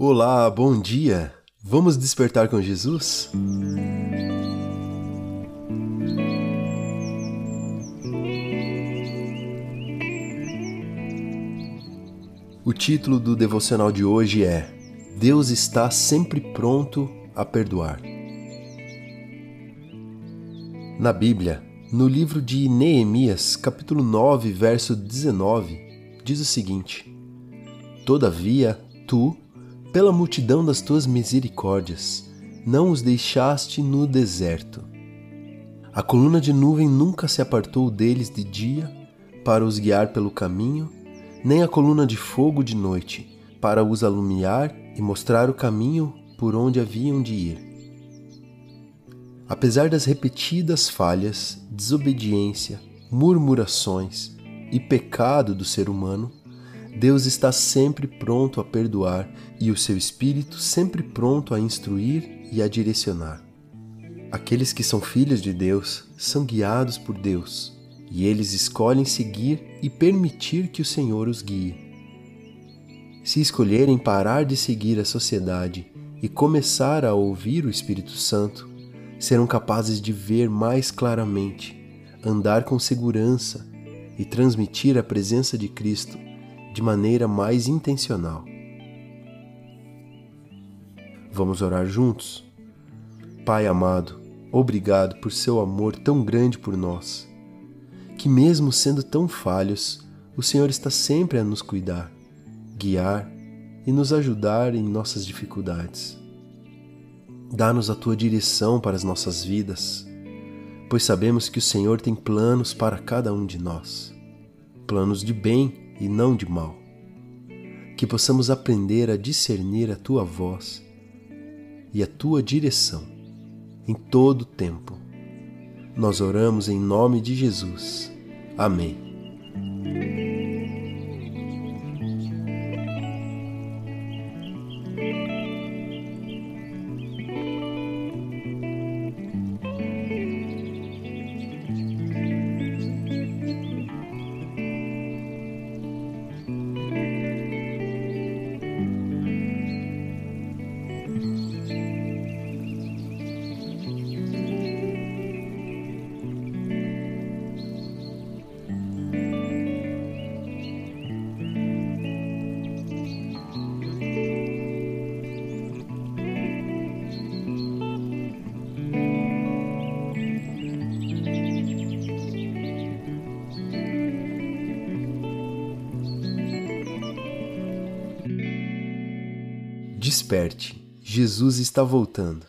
Olá, bom dia! Vamos despertar com Jesus? O título do devocional de hoje é Deus está sempre pronto a perdoar. Na Bíblia, no livro de Neemias, capítulo 9, verso 19, diz o seguinte: Todavia, tu, pela multidão das tuas misericórdias, não os deixaste no deserto. A coluna de nuvem nunca se apartou deles de dia para os guiar pelo caminho, nem a coluna de fogo de noite para os alumiar e mostrar o caminho por onde haviam de ir. Apesar das repetidas falhas, desobediência, murmurações e pecado do ser humano, Deus está sempre pronto a perdoar e o seu Espírito sempre pronto a instruir e a direcionar. Aqueles que são filhos de Deus são guiados por Deus e eles escolhem seguir e permitir que o Senhor os guie. Se escolherem parar de seguir a sociedade e começar a ouvir o Espírito Santo, serão capazes de ver mais claramente, andar com segurança e transmitir a presença de Cristo de maneira mais intencional. Vamos orar juntos? Pai amado, obrigado por seu amor tão grande por nós, que mesmo sendo tão falhos, o Senhor está sempre a nos cuidar, guiar e nos ajudar em nossas dificuldades. Dá-nos a tua direção para as nossas vidas, pois sabemos que o Senhor tem planos para cada um de nós planos de bem e não de mal. Que possamos aprender a discernir a tua voz e a tua direção em todo o tempo. Nós oramos em nome de Jesus. Amém. Desperte, Jesus está voltando.